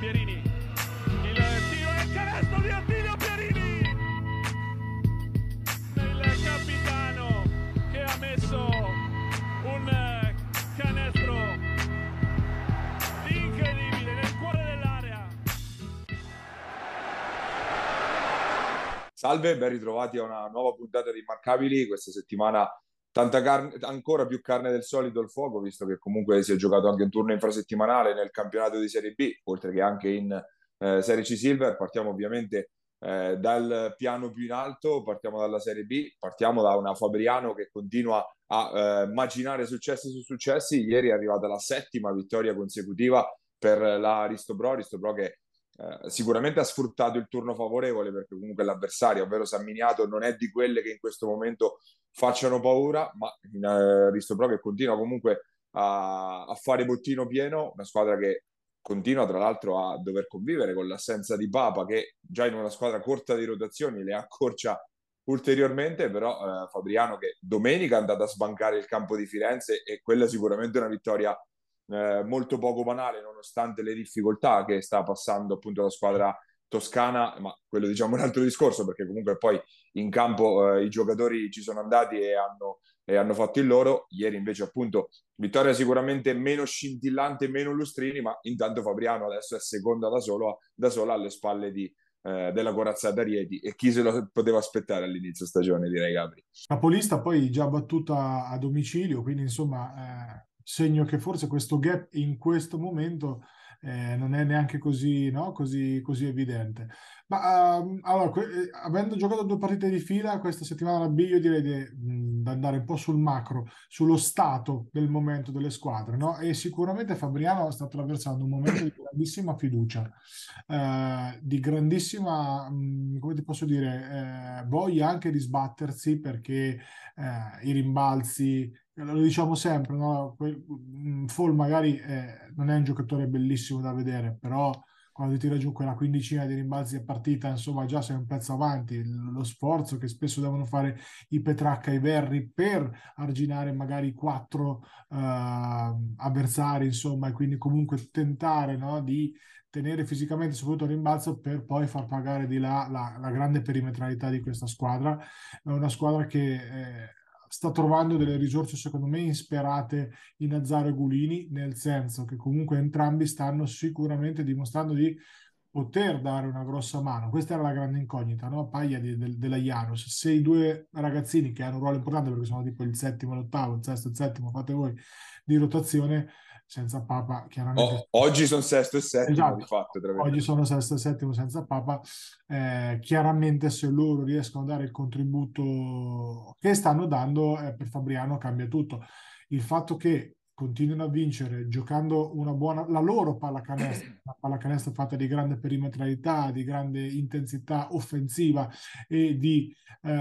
Pierini. Il tiro e il canestro di Attilio Pierini. Il capitano che ha messo un canestro incredibile nel cuore dell'area. Salve, ben ritrovati a una nuova puntata di Immarcabili. Questa settimana tanta carne, ancora più carne del solito al fuoco, visto che comunque si è giocato anche un turno infrasettimanale nel campionato di Serie B, oltre che anche in eh, Serie C Silver. Partiamo ovviamente eh, dal piano più in alto, partiamo dalla Serie B, partiamo da una Fabriano che continua a eh, immaginare successi su successi. Ieri è arrivata la settima vittoria consecutiva per la Ristobro, Ristobro che eh, sicuramente ha sfruttato il turno favorevole perché comunque l'avversario, ovvero Samminiato, non è di quelle che in questo momento facciano paura, ma eh, visto proprio che continua comunque a, a, fare bottino pieno, una squadra che continua tra l'altro a dover convivere con l'assenza di Papa che già in una squadra corta di rotazioni le accorcia ulteriormente, però eh, Fabriano che domenica è andato a sbancare il campo di Firenze e quella sicuramente è una vittoria eh, molto poco banale nonostante le difficoltà che sta passando appunto la squadra toscana, ma quello diciamo un altro discorso perché comunque poi in campo eh, i giocatori ci sono andati e hanno, e hanno, fatto il loro. Ieri invece appunto vittoria sicuramente meno scintillante, meno lustrini, ma intanto Fabriano adesso è seconda da, solo, da sola alle spalle di, eh, della corazzata Rieti e chi se lo poteva aspettare all'inizio stagione direi Gabri. Capolista poi già battuta a domicilio, quindi insomma eh, segno che forse questo gap in questo momento eh, non è neanche così, no? così, così evidente. Ma uh, allora, que- eh, avendo giocato due partite di fila questa settimana io direi di, andare un po' sul macro, sullo stato del momento delle squadre, no? E sicuramente Fabriano sta attraversando un momento di grandissima fiducia, eh, di grandissima, mh, come ti posso dire, eh, voglia anche di sbattersi perché eh, i rimbalzi, lo diciamo sempre, no? Fall magari eh, non è un giocatore bellissimo da vedere, però quando tira giù quella quindicina di rimbalzi a partita, insomma, già sei un pezzo avanti. Lo sforzo che spesso devono fare i Petracca e i Verri per arginare magari quattro uh, avversari, insomma, e quindi comunque tentare no, di tenere fisicamente soprattutto il rimbalzo per poi far pagare di là la, la grande perimetralità di questa squadra. È una squadra che eh, sta trovando delle risorse secondo me insperate in Azzaro e Gulini, nel senso che comunque entrambi stanno sicuramente dimostrando di poter dare una grossa mano. Questa era la grande incognita, no? Paglia di, de, della Janus. Se i due ragazzini che hanno un ruolo importante perché sono tipo il settimo, l'ottavo, il sesto, il settimo, fate voi di rotazione, senza Papa chiaramente. Oh, oggi sono sesto e settimo esatto. di fatto. Oggi sono sesto e settimo senza Papa. Eh, chiaramente se loro riescono a dare il contributo che stanno dando, eh, per Fabriano cambia tutto. Il fatto che continuino a vincere giocando una buona la loro pallacanestro, una pallacanestro fatta di grande perimetralità, di grande intensità offensiva e di eh,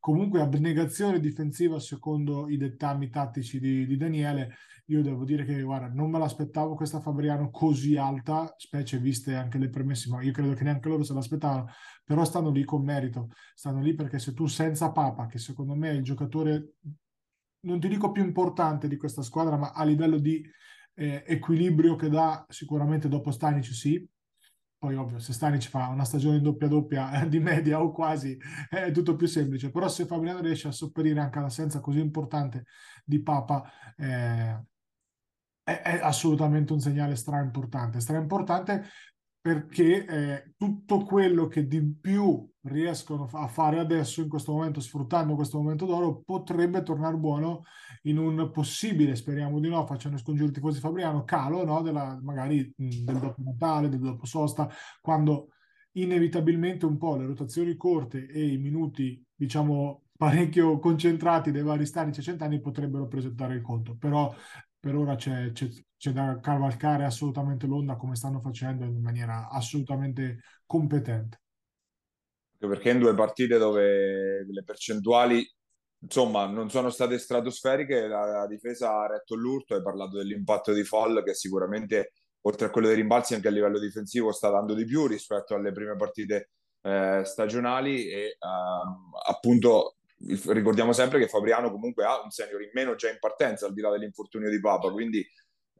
comunque abnegazione difensiva secondo i dettami tattici di, di Daniele io devo dire che guarda, non me l'aspettavo questa Fabriano così alta, specie viste anche le premesse, ma io credo che neanche loro se l'aspettavano, però stanno lì con merito, stanno lì perché se tu senza Papa, che secondo me è il giocatore, non ti dico più importante di questa squadra, ma a livello di eh, equilibrio che dà sicuramente dopo Stanic sì, poi ovvio se Stanic fa una stagione in doppia doppia eh, di media o quasi è tutto più semplice. Però se Fabriano riesce a sopperire anche all'assenza così importante di Papa eh, è, è assolutamente un segnale stra importante, stra importante perché eh, tutto quello che di più riescono a fare adesso in questo momento, sfruttando questo momento d'oro, potrebbe tornare buono in un possibile, speriamo di no, facciano scongiuri tifosi Fabriano, calo no, della, magari mh, del dopo Natale, del dopo sosta, quando inevitabilmente un po' le rotazioni corte e i minuti, diciamo, parecchio concentrati dei vari stanici a potrebbero presentare il conto, però per ora c'è, c'è, c'è, da cavalcare assolutamente l'onda come stanno facendo in maniera assolutamente competente. Perché in due partite dove le percentuali insomma non sono state stratosferiche, la, la difesa ha retto l'urto, hai parlato dell'impatto di fall che sicuramente oltre a quello dei rimbalzi anche a livello difensivo sta dando di più rispetto alle prime partite eh, stagionali e um, appunto ricordiamo sempre che Fabriano comunque ha un senior in meno già in partenza, al di là dell'infortunio di Papa, quindi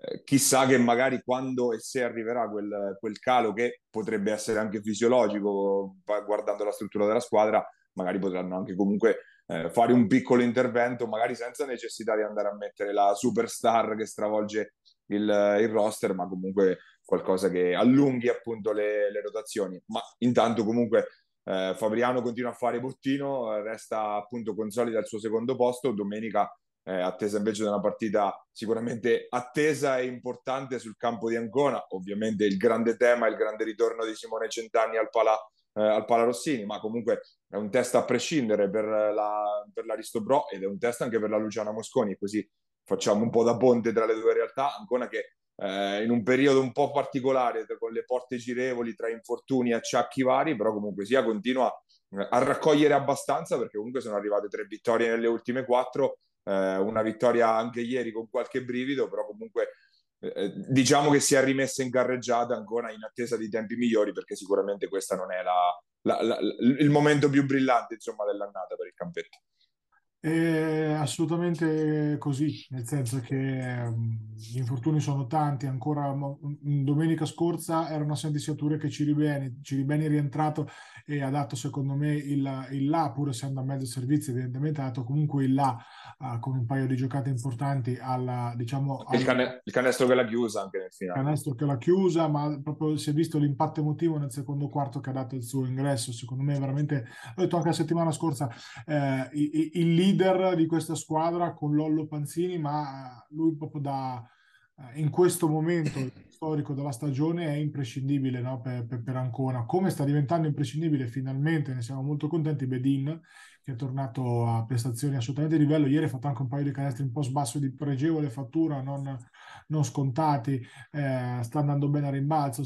eh, chissà che magari quando e se arriverà quel, quel, calo che potrebbe essere anche fisiologico guardando la struttura della squadra, magari potranno anche comunque eh, fare un piccolo intervento, magari senza necessità di andare a mettere la superstar che stravolge il, il roster, ma comunque qualcosa che allunghi appunto le, le rotazioni. Ma intanto comunque eh, Fabriano continua a fare bottino, resta appunto consolida il suo secondo posto, domenica eh, attesa invece di una partita sicuramente attesa e importante sul campo di Ancona, ovviamente il grande tema, il grande ritorno di Simone Centanni al Pala eh, al Pala Rossini, ma comunque è un test a prescindere per, la, per l'Aristo Pro ed è un test anche per la Luciana Mosconi, così facciamo un po' da ponte tra le due realtà, Ancona che eh, in un periodo un po' particolare, con le porte girevoli tra infortuni e acciacchi vari, però comunque sia continua eh, a raccogliere abbastanza perché comunque sono arrivate tre vittorie nelle ultime quattro, eh, una vittoria anche ieri con qualche brivido, però comunque eh, diciamo che si è rimessa in carreggiata ancora in attesa di tempi migliori perché sicuramente questo non è la, la, la, il momento più brillante insomma, dell'annata per il campetto. È assolutamente così, nel senso che um, gli infortuni sono tanti, ancora domenica scorsa era una Santi che Ciribeni, Ciribeni è rientrato e ha dato secondo me il, il là, pur essendo a mezzo servizio evidentemente ha dato comunque il là uh, con un paio di giocate importanti alla, diciamo, il, cane, il, canestro che l'ha chiusa anche nel finale. Il canestro che l'ha chiusa, ma proprio si è visto l'impatto emotivo nel secondo quarto che ha dato il suo ingresso, secondo me veramente, ho detto anche la settimana scorsa, eh, il, il leader di questa squadra con Lollo Panzini, ma lui proprio da eh, in questo momento storico della stagione è imprescindibile no? per, per, per, Ancona. Come sta diventando imprescindibile finalmente, ne siamo molto contenti, Bedin che è tornato a prestazioni assolutamente di livello. Ieri ha fatto anche un paio di canestri un po' sbasso di pregevole fattura, non, non scontati, eh, sta andando bene a rimbalzo,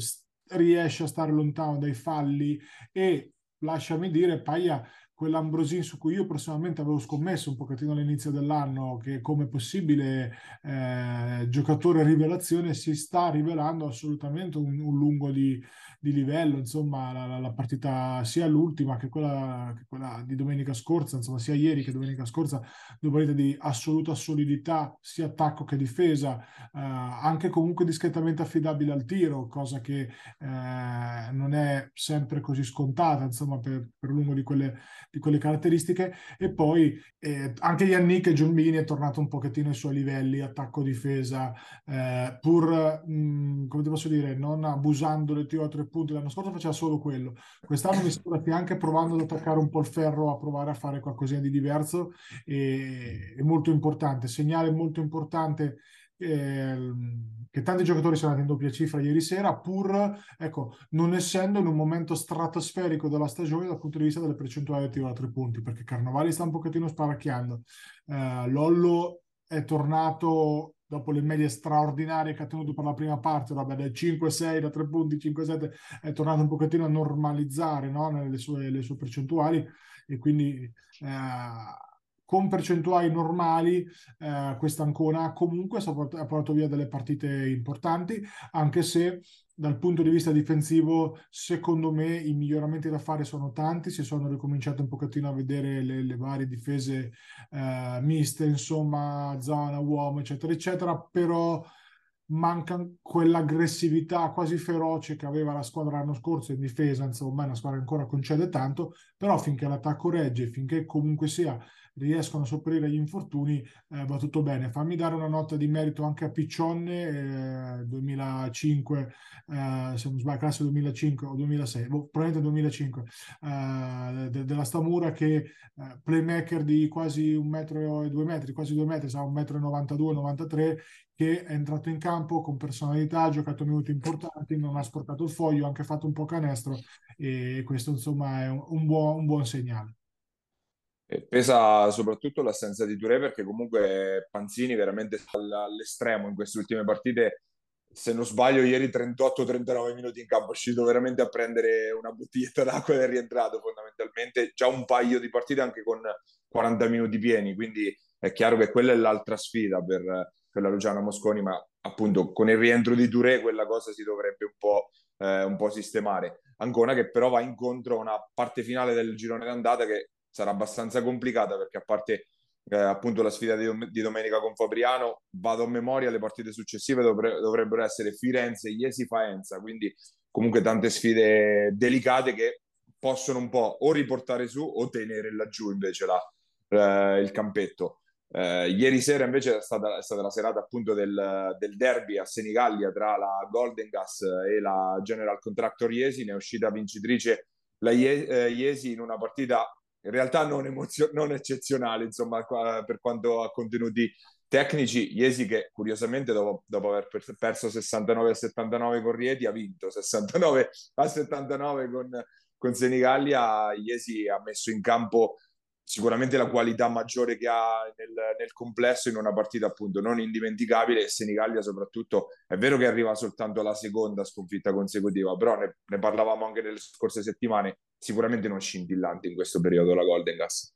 riesce a stare lontano dai falli e lasciami dire, Paia quell'Ambrosin su cui io personalmente avevo scommesso un pochettino all'inizio dell'anno che come possibile eh, giocatore rivelazione si sta rivelando assolutamente un, un lungo di, di, livello, insomma la, la, partita sia l'ultima che quella, che quella di domenica scorsa, insomma sia ieri che domenica scorsa, due partite di assoluta solidità sia attacco che difesa, eh, anche comunque discretamente affidabile al tiro, cosa che eh, non è sempre così scontata, insomma per, per lungo di quelle di quelle caratteristiche e poi eh, anche Yannick Giombini è tornato un pochettino ai suoi livelli attacco-difesa eh, pur, mh, mm, come ti posso dire, non abusando del tiro a tre punti l'anno scorso faceva solo quello. Quest'anno mi sembra che anche provando ad attaccare un po' il ferro a provare a fare qualcosa di diverso e, è molto importante, segnale molto importante eh, che tanti giocatori sono andati in doppia cifra ieri sera, pur ecco, non essendo in un momento stratosferico della stagione dal punto di vista delle percentuali di tiro a tre punti, perché Carnovali sta un pochettino sparacchiando. Eh, Lollo è tornato dopo le medie straordinarie che ha tenuto per la prima parte, vabbè, dai 5-6 da tre punti, 5-7, è tornato un pochettino a normalizzare no? le, sue, sue percentuali e quindi eh, con percentuali normali eh, questa Ancona comunque ha portato via delle partite importanti, anche se dal punto di vista difensivo secondo me i miglioramenti da fare sono tanti, si sono ricominciati un pochettino a vedere le, le varie difese eh, miste, insomma, zona, uomo, eccetera, eccetera, però manca quell'aggressività quasi feroce che aveva la squadra l'anno scorso in difesa, insomma è una squadra che ancora concede tanto, però finché l'attacco regge, finché comunque sia riescono a sopperire gli infortuni, eh, va tutto bene. Fammi dare una nota di merito anche a Piccionne, eh, 2005, eh, se non sbaglio, classe 2005 o 2006, boh, probabilmente 2005, eh, de- della Stamura che eh, playmaker di quasi un metro e due metri, quasi due metri, sa un metro e 92, 93, che è entrato in campo con personalità, ha giocato minuti importanti, non ha sporcato il foglio, ha anche fatto un po' canestro e questo insomma è un, un, buon, un buon segnale. Pesa soprattutto l'assenza di Touré perché comunque Panzini veramente all'estremo in queste ultime partite. Se non sbaglio, ieri 38-39 minuti in campo, è uscito veramente a prendere una bottiglietta d'acqua ed è rientrato fondamentalmente già un paio di partite anche con 40 minuti pieni. Quindi è chiaro che quella è l'altra sfida per, per la Luciana Mosconi, ma appunto con il rientro di Touré quella cosa si dovrebbe un po', eh, un po' sistemare. Ancona che però va incontro a una parte finale del girone d'andata che sarà abbastanza complicata perché a parte eh, appunto la sfida di, di, domenica con Fabriano, vado a memoria, le partite successive dovre, dovrebbero essere Firenze, Iesi, Faenza, quindi comunque tante sfide delicate che possono un po' o riportare su o tenere laggiù invece la, eh, il campetto. Eh, ieri sera invece è stata, è stata, la serata appunto del, del, derby a Senigallia tra la Golden Gas e la General Contractor Iesi, ne è uscita vincitrice la eh, Iesi in una partita in realtà non, emozio- non eccezionale insomma per quanto a contenuti tecnici Iesi che curiosamente dopo, dopo aver perso 69 a 79 con Rieti ha vinto 69 a 79 con, con Senigallia. Iesi ha messo in campo sicuramente la qualità maggiore che ha nel, nel, complesso in una partita appunto non indimenticabile. E Senigallia soprattutto è vero che arriva soltanto alla seconda sconfitta consecutiva però ne, ne parlavamo anche nelle scorse settimane sicuramente non scintillante in questo periodo la Golden Gas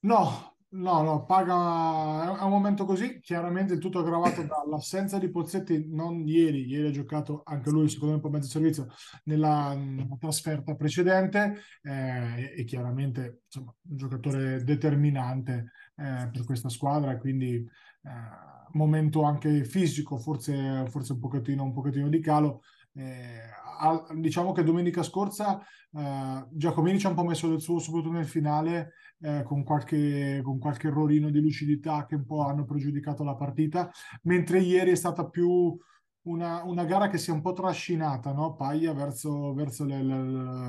no No, no, paga, è un momento così, chiaramente tutto aggravato dall'assenza di Pozzetti, non ieri, ieri ha giocato anche lui secondo me un po' mezzo servizio nella, nella trasferta precedente eh, e chiaramente insomma, un giocatore determinante eh, per questa squadra, quindi eh, momento anche fisico, forse, forse un, pochettino, un pochettino di calo. Eh, diciamo che domenica scorsa eh, Giacomini ci ha un po' messo del suo, soprattutto nel finale, eh, con, qualche, con qualche errorino di lucidità che un po' hanno pregiudicato la partita, mentre ieri è stata più una, una gara che si è un po' trascinata, no? Paglia verso, verso, le, le,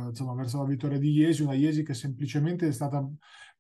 insomma, verso la vittoria di Iesi, una Iesi che semplicemente è stata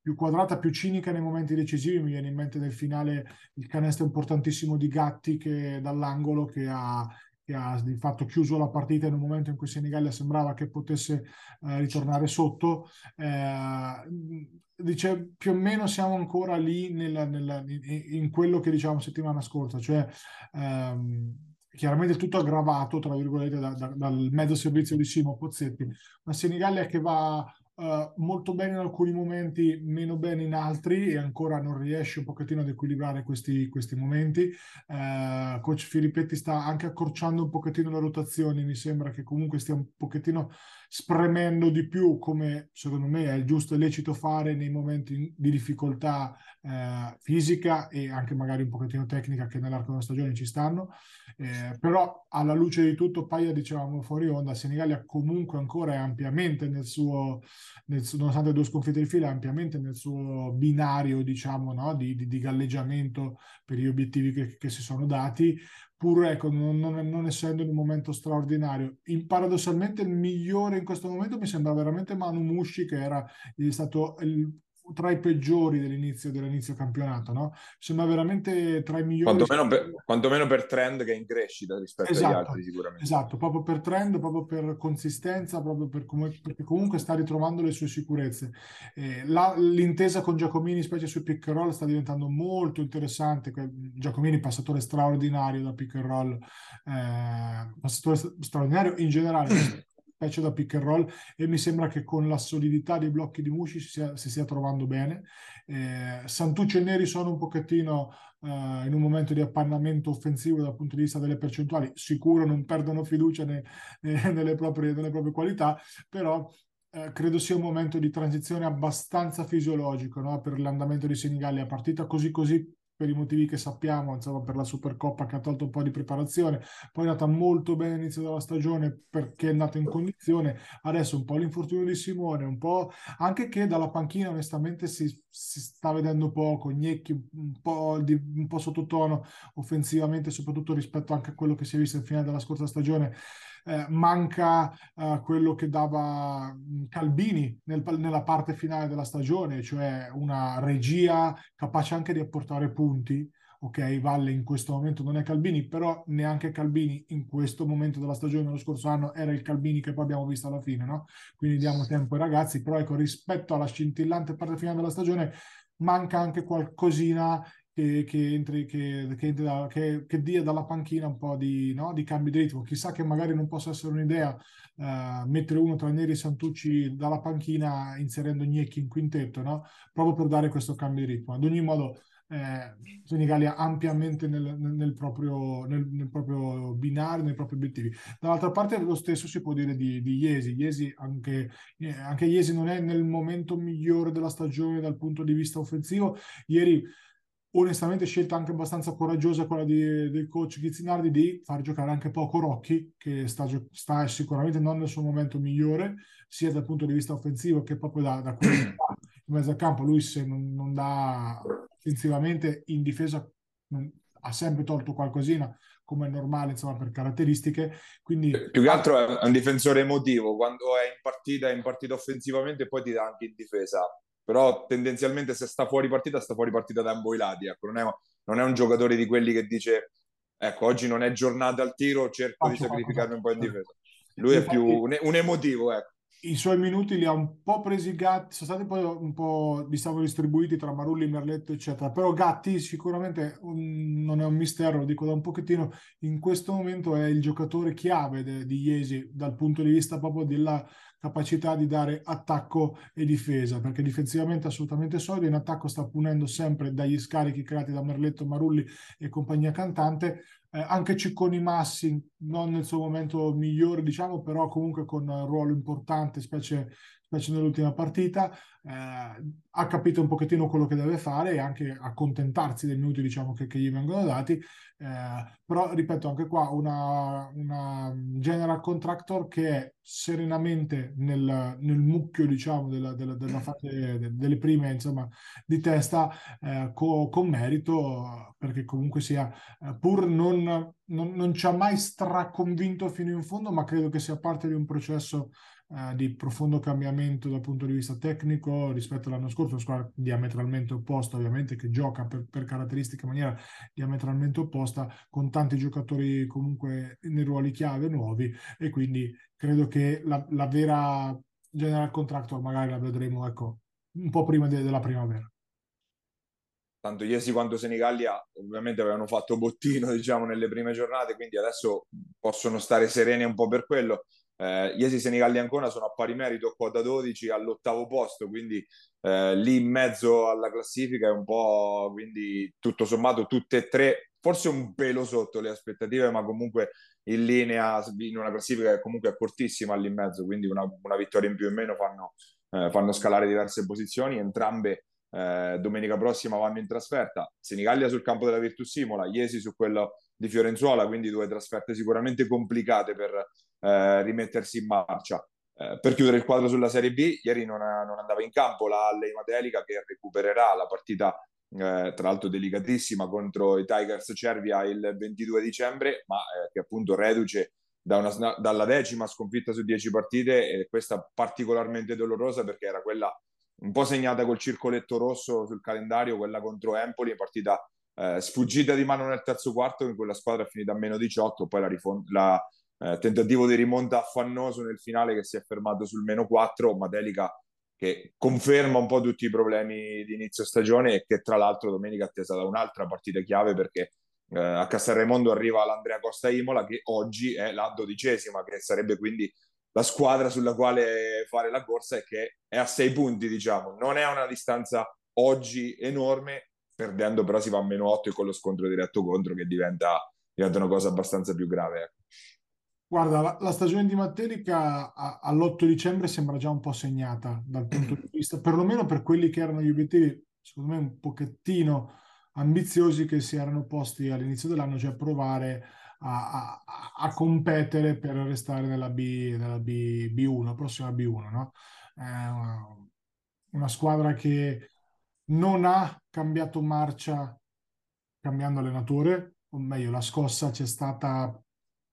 più quadrata, più cinica nei momenti decisivi. Mi viene in mente nel finale il canestro importantissimo di Gatti che dall'angolo che ha, che ha di fatto chiuso la partita in un momento in cui Senigallia sembrava che potesse eh, ritornare sotto. Eh, dice più o meno siamo ancora lì nella, nella, in quello che diciamo settimana scorsa, cioè ehm, chiaramente tutto aggravato tra virgolette da, da, dal mezzo servizio di Simo Pozzetti, ma Senigallia che va Uh, molto bene in alcuni momenti, meno bene in altri e ancora non riesce un pochettino ad equilibrare questi, questi momenti. Uh, coach Filippetti sta anche accorciando un pochettino le rotazioni, mi sembra che comunque stia un pochettino spremendo di più come secondo me è giusto e lecito fare nei momenti di difficoltà uh, fisica e anche magari un pochettino tecnica che nell'arco della stagione ci stanno. Eh, però alla luce di tutto, Paia dicevamo fuori onda, Senigallia comunque ancora è ampiamente nel suo, nel, nonostante due sconfitte di fila, ampiamente nel suo binario, diciamo, no? di, di, di, galleggiamento per gli obiettivi che, che si sono dati, pur ecco, non, non, non, essendo in un momento straordinario. In, paradossalmente il migliore in questo momento mi sembra veramente Manu Musci, che era stato il tra i peggiori dell'inizio, dell'inizio campionato, no? Sembra veramente tra i migliori. Quantomeno per, quantomeno per trend che è in crescita rispetto esatto, agli altri, sicuramente. Esatto, proprio per trend, proprio per consistenza, proprio per come, perché comunque sta ritrovando le sue sicurezze. Eh, la, l'intesa con Giacomini, specie sui pick and roll, sta diventando molto interessante. Giacomini, passatore straordinario da pick and roll, eh, passatore straordinario in generale. specie da pick and roll e mi sembra che con la solidità dei blocchi di Mushi si stia, si stia trovando bene. Eh, Santucci e Neri sono un pochettino eh, in un momento di appannamento offensivo dal punto di vista delle percentuali, sicuro non perdono fiducia ne, ne, nelle, proprie, nelle proprie qualità, però eh, credo sia un momento di transizione abbastanza fisiologico no? per l'andamento di Senigallia, partita così così per i motivi che sappiamo, insomma, per la Supercoppa che ha tolto un po' di preparazione, poi è andata molto bene all'inizio della stagione perché è andata in condizione, adesso un po' l'infortunio di Simone, un po' anche che dalla panchina onestamente si, si sta vedendo poco, Gnecchi un po', di, un po' sottotono offensivamente, soprattutto rispetto anche a quello che si è visto in finale della scorsa stagione, eh, manca eh, quello che dava mm, Calbini nel, nella parte finale della stagione, cioè una regia capace anche di apportare punti. Ok, Valle in questo momento non è Calbini, però neanche Calbini in questo momento della stagione, lo scorso anno, era il Calbini che poi abbiamo visto alla fine, no? Quindi diamo tempo ai ragazzi, però ecco, rispetto alla scintillante parte finale della stagione, manca anche qualcosina che, che, entri, che, che, entri da, che, che, dia dalla panchina un po' di, no? di cambi di ritmo. Chissà che magari non possa essere un'idea uh, mettere uno tra Neri e Santucci dalla panchina inserendo Gnecchi in quintetto, no? proprio per dare questo cambio di ritmo. Ad ogni modo, eh, Senigallia ampiamente nel, nel, proprio, nel, nel, proprio, binario, nei propri obiettivi. Dall'altra parte lo stesso si può dire di, di Iesi. Iesi anche, eh, anche Iesi non è nel momento migliore della stagione dal punto di vista offensivo. Ieri onestamente scelta anche abbastanza coraggiosa quella di, del coach Ghizzinardi di far giocare anche poco Rocchi che sta, sta, sicuramente non nel suo momento migliore sia dal punto di vista offensivo che proprio da, da in mezzo al campo lui se non, non dà offensivamente in difesa non, ha sempre tolto qualcosina come è normale insomma per caratteristiche. Quindi più che altro è un difensore emotivo quando è in partita è in partita offensivamente poi ti dà anche in difesa però tendenzialmente se sta fuori partita sta fuori partita da ambo i lati ecco. non, è, non, è, un giocatore di quelli che dice ecco oggi non è giornata al tiro cerco di sacrificarmi un po' in difesa. Lui è più un, un emotivo ecco i suoi minuti li ha un po' presi Gatti, sono stati poi un po' diciamo distribuiti tra Marulli, Merletto, eccetera. Però Gatti sicuramente un, non è un mistero, lo dico da un pochettino, in questo momento è il giocatore chiave de, di Iesi dal punto di vista proprio della capacità di dare attacco e difesa, perché difensivamente è assolutamente solido, in attacco sta punendo sempre dagli scarichi creati da Merletto, Marulli e compagnia cantante, eh, anche Cicconi Massi, non nel suo momento migliore, diciamo, però comunque con un ruolo importante, specie, specie nell'ultima partita, eh, ha capito un pochettino quello che deve fare e anche accontentarsi dei minuti diciamo, che, che gli vengono dati. Eh, però, ripeto, anche qua una, una, general contractor che è serenamente nel, nel mucchio, diciamo, della, della, della fase, delle prime, insomma, di testa, eh, co, con merito, perché comunque sia, eh, pur non, non, non ci ha mai straconvinto fino in fondo, ma credo che sia parte di un processo eh, di profondo cambiamento dal punto di vista tecnico rispetto all'anno scorso, una squadra diametralmente opposta, ovviamente, che gioca per, per caratteristiche in maniera diametralmente opposta, con tanti giocatori comunque nei ruoli chiave nuovi. E quindi credo che la, la vera general contractor magari la vedremo ecco, un po' prima de, della primavera. Tanto Iesi quanto Senigallia ovviamente avevano fatto bottino diciamo nelle prime giornate quindi adesso possono stare sereni un po' per quello eh, Iesi Senigalli Ancona sono a pari merito quota 12 all'ottavo posto, quindi eh, lì in mezzo alla classifica è un po', quindi tutto sommato tutte e tre, forse un pelo sotto le aspettative, ma comunque in linea in una classifica che comunque è cortissima lì in mezzo, quindi una, una vittoria in più o meno fanno, eh, fanno scalare diverse posizioni, entrambe eh, domenica prossima vanno in trasferta, Senigallia sul campo della Virtus Simola, Iesi su quello di Fiorenzuola, quindi due trasferte sicuramente complicate per, eh, rimettersi in marcia. Eh, per chiudere il quadro sulla Serie B, ieri non, non andava in campo la Leima Matelica che recupererà la partita, eh, tra l'altro delicatissima, contro i Tigers Cervia il 22 dicembre, ma eh, che appunto reduce da una, dalla decima sconfitta su dieci partite e questa particolarmente dolorosa perché era quella un po' segnata col circoletto rosso sul calendario, quella contro Empoli, partita eh, sfuggita di mano nel terzo quarto, in quella squadra è finita a meno 18, poi la, rifond- la eh, tentativo di rimonta affannoso nel finale che si è fermato sul meno 4, Matelica che conferma un po' tutti i problemi di inizio stagione e che tra l'altro domenica è attesa da un'altra partita chiave perché eh, a Castelraimondo arriva l'Andrea Costa Imola che oggi è la dodicesima, che sarebbe quindi la squadra sulla quale fare la corsa e che è a sei punti, diciamo. Non è una distanza oggi enorme, perdendo però si va a meno 8 e con lo scontro diretto contro che diventa, diventa una cosa abbastanza più grave. Ecco. Guarda, la, la, stagione di Matterica all'8 dicembre sembra già un po' segnata dal punto di vista, perlomeno per quelli che erano gli obiettivi, secondo me un pochettino ambiziosi che si erano posti all'inizio dell'anno, cioè provare a, a, a competere per restare nella, B, nella B, B1, prossima B1, no? Una, una squadra che non ha cambiato marcia cambiando allenatore, o meglio, la scossa c'è stata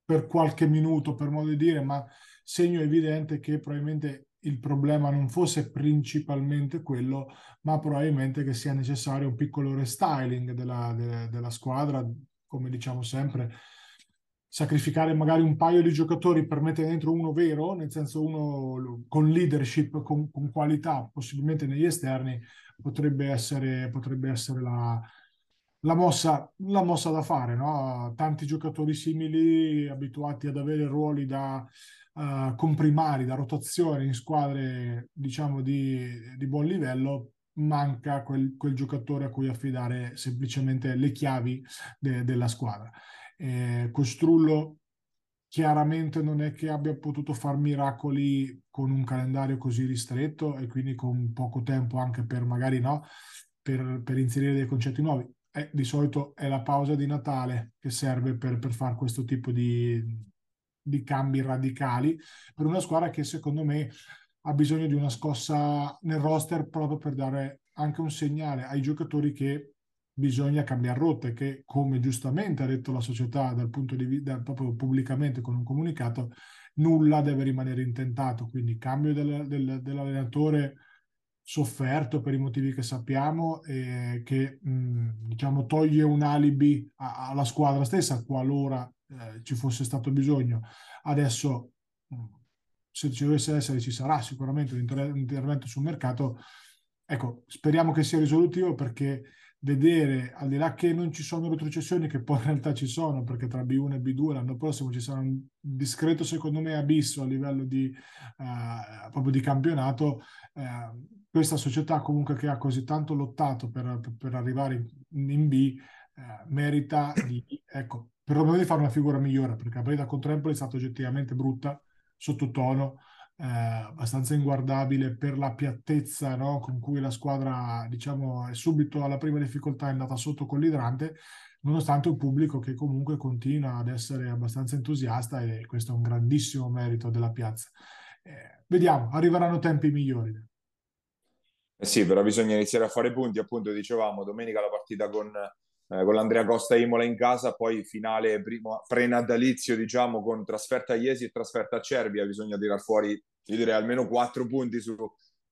per qualche minuto, per modo di dire, ma segno evidente che probabilmente il problema non fosse principalmente quello, ma probabilmente che sia necessario un piccolo restyling della, de, della squadra, come diciamo sempre, sacrificare magari un paio di giocatori per mettere dentro uno vero, nel senso uno con leadership, con, con qualità, possibilmente negli esterni, potrebbe essere, potrebbe essere la, la mossa, la mossa da fare, no? Tanti giocatori simili, abituati ad avere ruoli da uh, comprimari, da rotazione in squadre, diciamo, di, di buon livello, manca quel, quel giocatore a cui affidare semplicemente le chiavi de, della squadra. Eh, Costrullo chiaramente non è che abbia potuto fare miracoli con un calendario così ristretto e quindi con poco tempo anche per magari no, per, per inserire dei concetti nuovi. Eh, di solito è la pausa di Natale che serve per, per fare questo tipo di, di cambi radicali per una squadra che secondo me ha bisogno di una scossa nel roster proprio per dare anche un segnale ai giocatori che bisogna cambiare rotte, che come giustamente ha detto la società dal punto di vista, proprio pubblicamente con un comunicato, nulla deve rimanere intentato, quindi cambio del, del, dell'allenatore sofferto per i motivi che sappiamo e che mh, diciamo toglie un alibi a, alla squadra stessa qualora eh, ci fosse stato bisogno. Adesso mh, se ci dovesse essere ci sarà sicuramente un, inter- un intervento sul mercato. Ecco, speriamo che sia risolutivo perché vedere, al di là che non ci sono retrocessioni, che poi in realtà ci sono, perché tra B1 e B2 l'anno prossimo ci sarà un discreto, secondo me, abisso a livello di, uh, proprio di campionato, uh, questa società comunque che ha così tanto lottato per, per arrivare in, in B, uh, merita di, ecco, perlomeno di fare una figura migliore, perché la partita contro Empoli è stata oggettivamente brutta, sottotono, eh, abbastanza inguardabile per la piattezza no? con cui la squadra, diciamo, è subito alla prima difficoltà è andata sotto con l'idrante, nonostante un pubblico che comunque continua ad essere abbastanza entusiasta e questo è un grandissimo merito della piazza. Eh, vediamo, arriveranno tempi migliori. Eh sì, però bisogna iniziare a fare punti, appunto dicevamo, domenica la partita con eh, con l'Andrea Costa Imola in casa, poi finale primo, pre-natalizio, diciamo, con trasferta a Iesi e trasferta a Cervia, bisogna tirar fuori, io direi, almeno quattro punti su,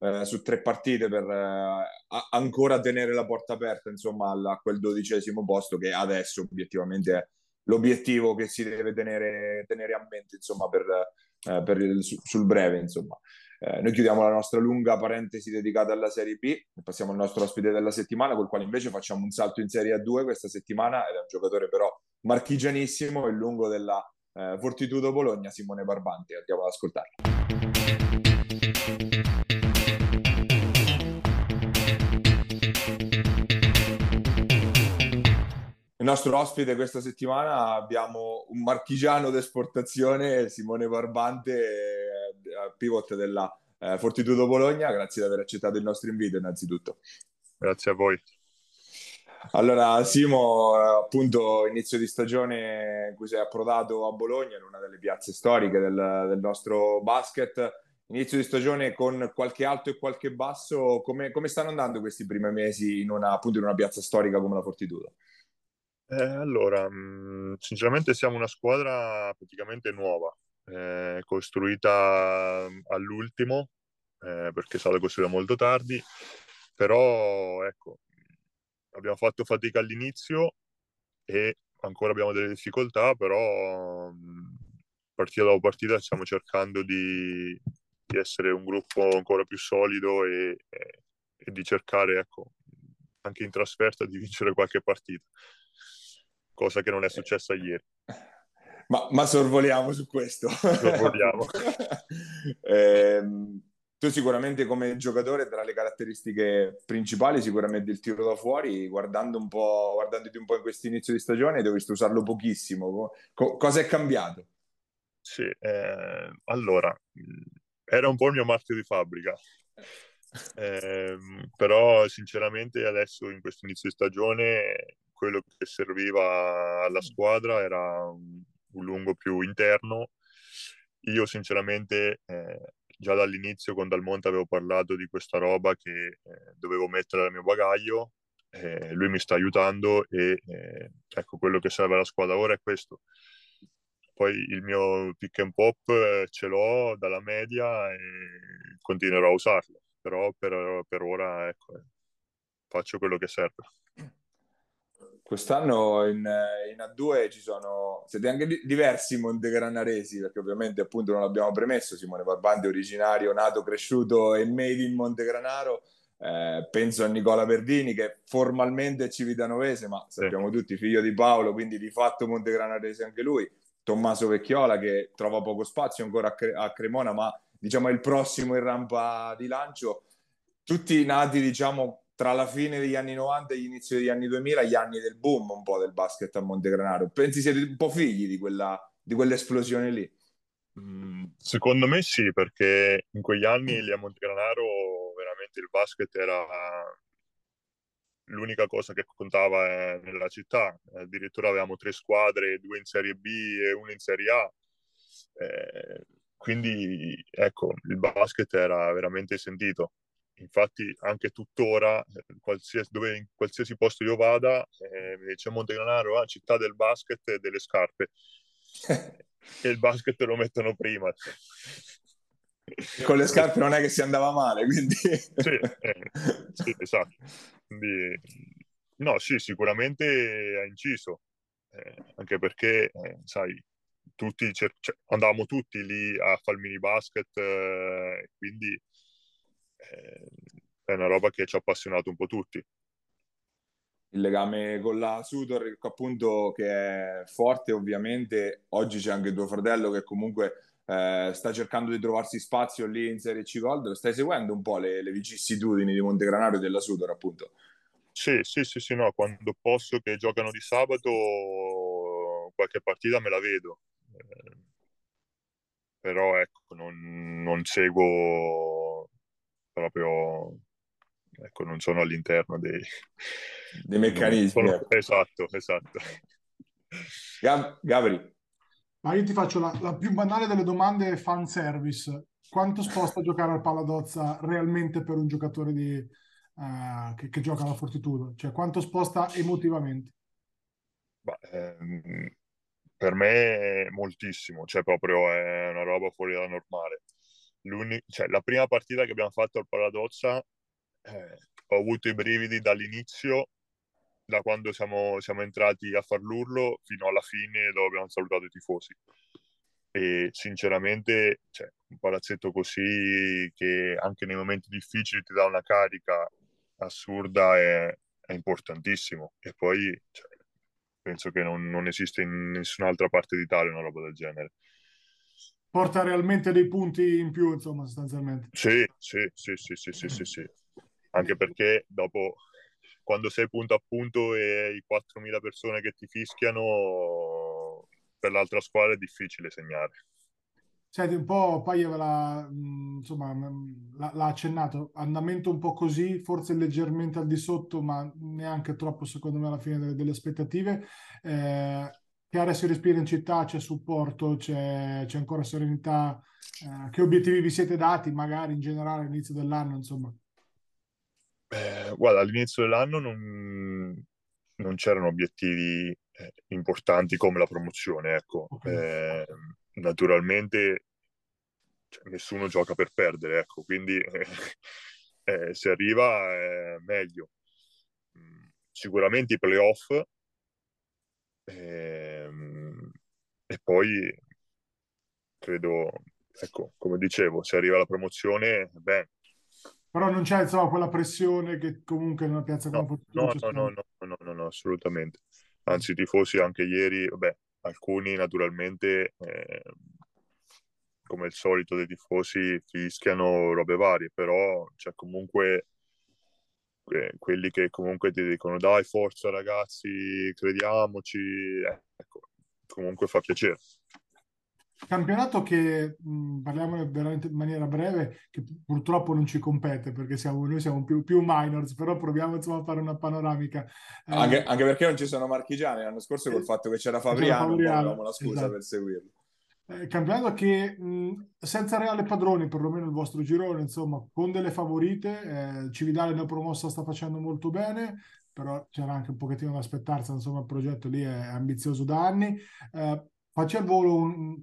eh, su tre partite per eh, ancora tenere la porta aperta, insomma, a quel dodicesimo posto che adesso obiettivamente è l'obiettivo che si deve tenere, tenere a mente, insomma, per, eh, per il, sul breve, insomma. Eh, noi chiudiamo la nostra lunga parentesi dedicata alla Serie B e passiamo al nostro ospite della settimana, col quale invece facciamo un salto in Serie A2 questa settimana ed è un giocatore però marchigianissimo, il lungo della eh, Fortitudo Bologna, Simone Barbante. Andiamo ad ascoltarlo. Il nostro ospite questa settimana abbiamo un marchigiano d'esportazione, Simone Barbante, pivot della eh, Fortitudo Bologna. Grazie di aver accettato il nostro invito innanzitutto. Grazie a voi. Allora, Simo, appunto, inizio di stagione in cui sei approdato a Bologna, in una delle piazze storiche del, del nostro basket. Inizio di stagione con qualche alto e qualche basso, come, come stanno andando questi primi mesi in una, appunto in una piazza storica come la Fortitudo? Eh, allora, mh, mm, sinceramente siamo una squadra praticamente nuova, eh, costruita mm, all'ultimo, eh, perché è stata costruita molto tardi, però ecco, abbiamo fatto fatica all'inizio e ancora abbiamo delle difficoltà, però mm, partita dopo partita stiamo cercando di, di, essere un gruppo ancora più solido e, e, e di cercare, ecco, anche in trasferta, di vincere qualche partita cosa che non è successa ieri. Ma, ma sorvoliamo su questo. Sorvoliamo. eh, tu sicuramente come giocatore tra le caratteristiche principali sicuramente il tiro da fuori, guardando un po', guardandoti un po' in questo inizio di stagione dovresti usarlo pochissimo. Co- cosa è cambiato? Sì, eh, allora, era un po' il mio marchio di fabbrica. Eh, però sinceramente adesso in questo inizio di stagione quello che serviva alla squadra era un, un lungo più interno. Io sinceramente eh, già dall'inizio con Dalmonte avevo parlato di questa roba che eh, dovevo mettere nel mio bagaglio, eh, lui mi sta aiutando e eh, ecco quello che serve alla squadra ora è questo. Poi il mio pick and pop eh, ce l'ho dalla media e continuerò a usarlo, però per, per ora ecco, faccio quello che serve. Quest'anno in, in, A2 ci sono, siete anche diversi montegranaresi, perché ovviamente appunto non l'abbiamo premesso, Simone Barbante originario, nato, cresciuto e made in Montegranaro, eh, penso a Nicola Verdini che formalmente è civitanovese, ma sappiamo sì. tutti figlio di Paolo, quindi di fatto montegranarese anche lui, Tommaso Vecchiola che trova poco spazio ancora a, Cre- a Cremona, ma diciamo è il prossimo in rampa di lancio. tutti nati, diciamo, tra la fine degli anni 90 e l'inizio degli anni 2000, gli anni del boom un po' del basket a Montegranaro. Pensi siete un po' figli di, quella, di quell'esplosione lì? Mm, secondo me sì, perché in quegli anni lì a Montegranaro veramente il basket era l'unica cosa che contava eh, nella città. Addirittura avevamo tre squadre, due in Serie B e una in Serie A. Eh, quindi ecco, il basket era veramente sentito. Infatti anche tuttora, eh, qualsiasi, dove, in qualsiasi posto io vada, eh, mi dice Montegranaro, ah, città del basket e delle scarpe. e il basket lo mettono prima. Con le scarpe non è che si andava male, quindi... sì, eh, sì, esatto. Quindi, no, sì, sicuramente ha inciso, eh, anche perché, eh, sai, tutti cer- cioè, andavamo tutti lì a fare il mini basket, eh, quindi è una roba che ci ha appassionato un po' tutti il legame con la Sudor, appunto, che è forte ovviamente. Oggi c'è anche tuo fratello che comunque eh, sta cercando di trovarsi spazio lì in Serie C Gold. Stai seguendo un po' le, le vicissitudini di Montegranario e della Sudor, appunto? Sì, sì, sì, sì, no, quando posso che giocano di sabato qualche partita me la vedo. Eh, però ecco, non, non seguo proprio ecco, non sono all'interno dei, dei meccanismi. Sono... Ecco. Esatto, esatto. Gab- Gabri. Ma io ti faccio la, la, più banale delle domande fan service. Quanto sposta giocare al Paladozza realmente per un giocatore di, uh, che, che, gioca alla Fortitudo? Cioè, quanto sposta emotivamente? Bah, ehm, per me moltissimo, cioè proprio è una roba fuori dalla normale. Cioè, la prima partita che abbiamo fatto al Paladozza eh, ho avuto i brividi dall'inizio, da quando siamo, siamo entrati a far l'urlo fino alla fine dove abbiamo salutato i tifosi. E sinceramente, cioè, un palazzetto così che anche nei momenti difficili ti dà una carica assurda è, è importantissimo. E poi cioè, penso che non, non esiste in nessun'altra parte d'Italia una roba del genere porta realmente dei punti in più, insomma, sostanzialmente. Sì, sì, sì, sì, sì, sì, sì, sì anche perché dopo quando sei punto a punto e hai 4.000 persone che ti fischiano per l'altra squadra è difficile segnare. Senti, un po' Paia l'ha, insomma, l'ha accennato, andamento un po' così, forse leggermente al di sotto, ma neanche troppo secondo me alla fine delle, delle aspettative. Eh, che aria si respira in città, c'è supporto, c'è, c'è ancora serenità. Eh, che obiettivi vi siete dati magari in generale all'inizio dell'anno, insomma? Eh, guarda, all'inizio dell'anno non, non c'erano obiettivi eh, importanti come la promozione, ecco. Eh, naturalmente cioè, nessuno gioca per perdere, ecco, quindi eh, se arriva è meglio. Mm, sicuramente i playoff ehm, e poi credo, ecco, come dicevo, se arriva la promozione, bene però non c'è insomma quella pressione che comunque in una piazza come no, no, no, no, no, no, no, assolutamente. Anzi, i tifosi anche ieri, vabbè, alcuni naturalmente, eh, come il solito dei tifosi, fischiano robe varie, però c'è comunque eh, quelli che comunque ti dicono dai, forza ragazzi, crediamoci, eh, ecco, comunque fa piacere campionato che mh, parliamone veramente in maniera breve, che purtroppo non ci compete perché siamo, noi siamo più, più minors, però proviamo insomma a fare una panoramica. Eh, anche, anche, perché non ci sono marchigiani l'anno scorso col fatto che c'era Fabriano, Fabriano avevamo la scusa esatto. per seguirlo. Eh, campionato che mh, senza reale padrone, perlomeno il vostro girone, insomma, con delle favorite, eh, Cividale neopromossa sta facendo molto bene, però c'era anche un pochettino da aspettarsi, insomma il progetto lì è ambizioso da anni. Eh, faccio al volo un,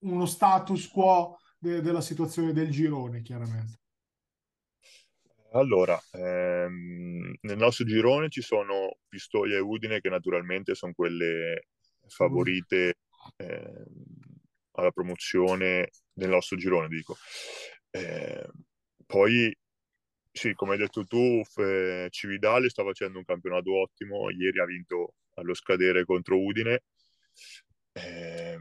uno status quo de- della situazione del girone, chiaramente. Allora, ehm, nel nostro girone ci sono Pistoia e Udine che naturalmente sono quelle favorite eh, alla promozione nel nostro girone, dico. Eh, poi, sì, come hai detto tu, F- Cividale sta facendo un campionato ottimo, ieri ha vinto allo scadere contro Udine. Eh,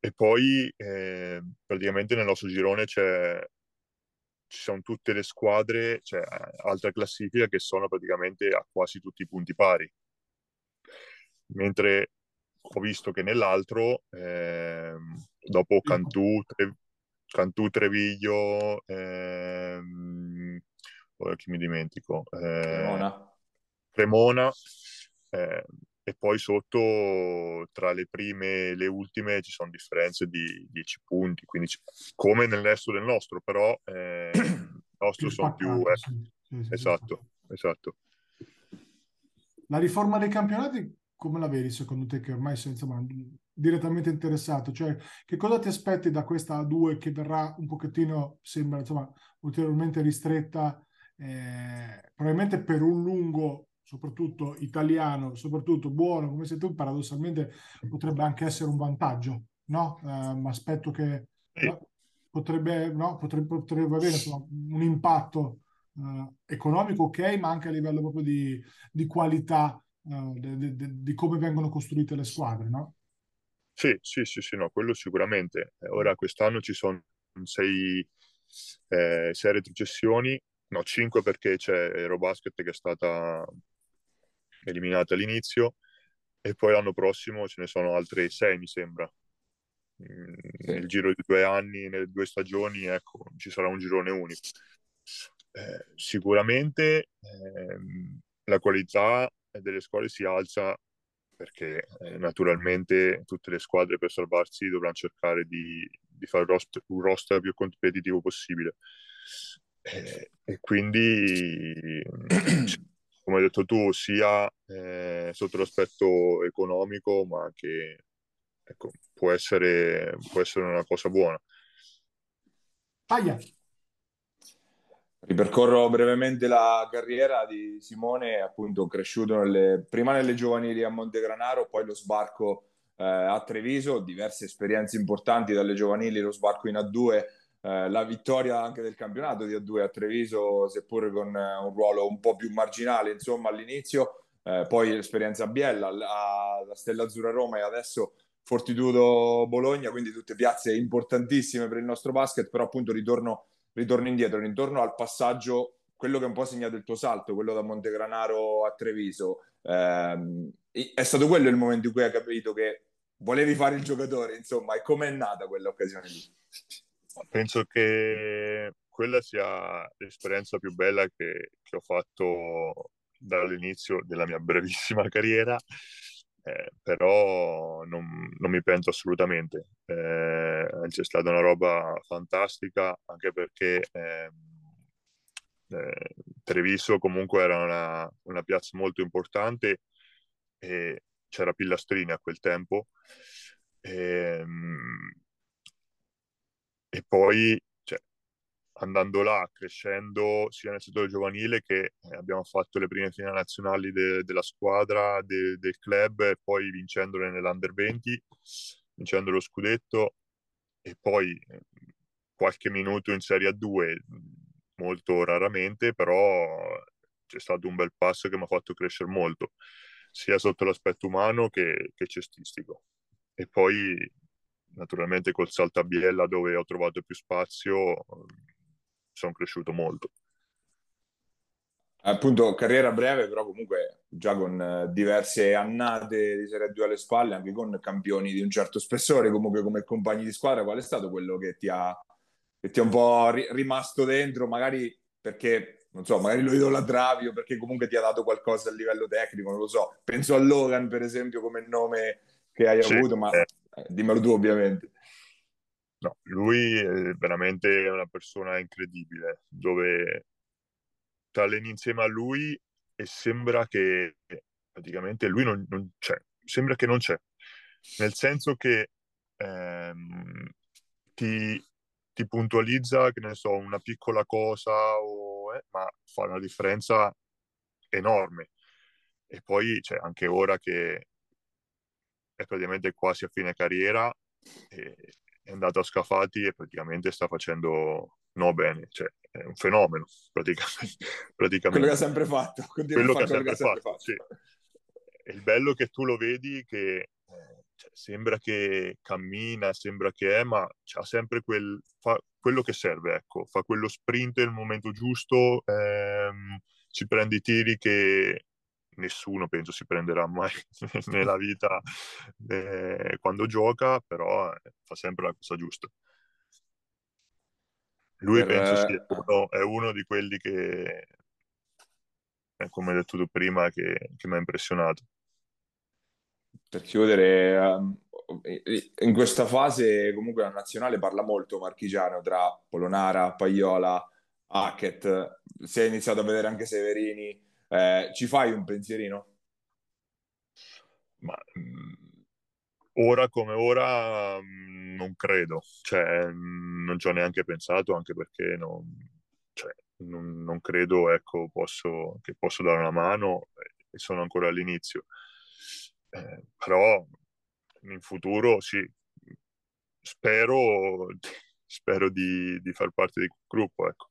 e poi eh, praticamente nel nostro girone c'è ci sono tutte le squadre, cioè altra classifica, che sono praticamente a quasi tutti i punti pari. Mentre ho visto che nell'altro, eh, dopo Cantù, Tre, Cantù Treviglio, ehm, chi mi dimentico? Eh, Cremona. Cremona eh, e poi sotto tra le prime e le ultime ci sono differenze di 10 punti, quindi come nel resto del nostro, però eh, il nostro sono più... Eh, sì, sì, esatto, esatto. La riforma dei campionati come la vedi secondo te che ormai sei insomma, direttamente interessato? Cioè, che cosa ti aspetti da questa A2 che verrà un pochettino, sembra insomma, ulteriormente ristretta, eh, probabilmente per un lungo soprattutto italiano, soprattutto buono, come sei tu, paradossalmente potrebbe anche essere un vantaggio, no? Eh, aspetto che no, potrebbe, no, potrebbe, potrebbe, avere insomma, un impatto eh, economico, ok, ma anche a livello proprio di, di qualità uh, de, de, di come vengono costruite le squadre, no? Sì, sì, sì, sì, no, quello sicuramente. Eh, ora quest'anno ci sono sei, eh, sei retrocessioni, no, cinque perché c'è Eurobasket che è stata eliminata all'inizio e poi l'anno prossimo ce ne sono altre sei, mi sembra. Mm, nel giro di due anni, nelle due stagioni, ecco, ci sarà un girone unico. Eh, sicuramente ehm, la qualità delle squadre si alza perché eh, naturalmente tutte le squadre per salvarsi dovranno cercare di, di fare roster, un roster, più competitivo possibile. Eh, e quindi, come hai detto tu, sia eh, sotto l'aspetto economico, ma anche ecco, può, essere, può essere una cosa buona. Aia. Ripercorro brevemente la carriera di Simone, appunto cresciuto nelle, prima nelle giovanili a Montegranaro, poi lo sbarco eh, a Treviso, diverse esperienze importanti dalle giovanili, lo sbarco in A2, eh, la vittoria anche del campionato di A2 a Treviso, seppure con eh, un ruolo un po' più marginale insomma all'inizio, eh, poi l'esperienza a Biella, la, la Stella Azzurra Roma e adesso Fortitudo Bologna, quindi tutte piazze importantissime per il nostro basket, però appunto ritorno ritorno indietro, intorno al passaggio, quello che un po' ha segnato il tuo salto, quello da Montegranaro a Treviso, ehm, è stato quello il momento in cui hai capito che volevi fare il giocatore, insomma, e com'è nata quell'occasione lì? Penso che quella sia l'esperienza più bella che, che ho fatto dall'inizio della mia brevissima carriera eh, però non, non, mi pento assolutamente. Eh, c'è stata una roba fantastica anche perché eh, Treviso comunque era una, una, piazza molto importante e c'era Pillastrini a quel tempo. E, ehm, e poi andando là, crescendo sia nel settore giovanile che eh, abbiamo fatto le prime finali nazionali de- della squadra, de- del club e poi vincendole nell'Under 20, vincendo lo scudetto e poi eh, qualche minuto in Serie A2, molto raramente, però c'è stato un bel passo che mi ha fatto crescere molto, sia sotto l'aspetto umano che, che cestistico. E poi naturalmente col salto a Biella dove ho trovato più spazio sono cresciuto molto. Appunto, carriera breve, però comunque già con eh, diverse annate di Serie 2 alle spalle, anche con campioni di un certo spessore, comunque come compagni di squadra, qual è stato quello che ti ha, che ti è un po' ri- rimasto dentro, magari perché, non so, magari lo idolatravi o perché comunque ti ha dato qualcosa a livello tecnico, non lo so. Penso a Logan, per esempio, come nome che hai sì, avuto, ma eh. eh dimmelo tu ovviamente. Lui è veramente una persona incredibile, dove ti alleni insieme a lui e sembra che praticamente lui non, non c'è, sembra che non c'è, nel senso che ehm, ti, ti, puntualizza, che ne so, una piccola cosa, o, eh, ma fa una differenza enorme. E poi c'è anche ora che è praticamente quasi a fine carriera e, è andato a Scafati e praticamente sta facendo no bene, cioè è un fenomeno praticamente. praticamente. Quello che ha sempre fatto, quello che ha sempre, sempre fatto. Sì. Il bello che tu lo vedi che eh, cioè, sembra che cammina, sembra che è, ma ha sempre quel, fa quello che serve, ecco, fa quello sprint nel momento giusto, ehm, si prende i tiri che nessuno penso si prenderà mai nella vita eh, quando gioca, però eh, fa sempre la cosa giusta. Lui per... penso sia uno, è uno di quelli che, eh, come hai detto tu prima, che, che mi ha impressionato. Per chiudere, um, in questa fase comunque la nazionale parla molto marchigiano tra Polonara, Paiola, Hackett, si è iniziato a vedere anche Severini, eh, ci fai un pensierino? Ma mm, ora come ora mm, non credo, cioè mm, non ci ho neanche pensato anche perché non, cioè, non, non credo ecco, posso, che posso dare una mano e sono ancora all'inizio. Eh, però in futuro sì, spero, spero di, di, far parte di quel gruppo. Ecco.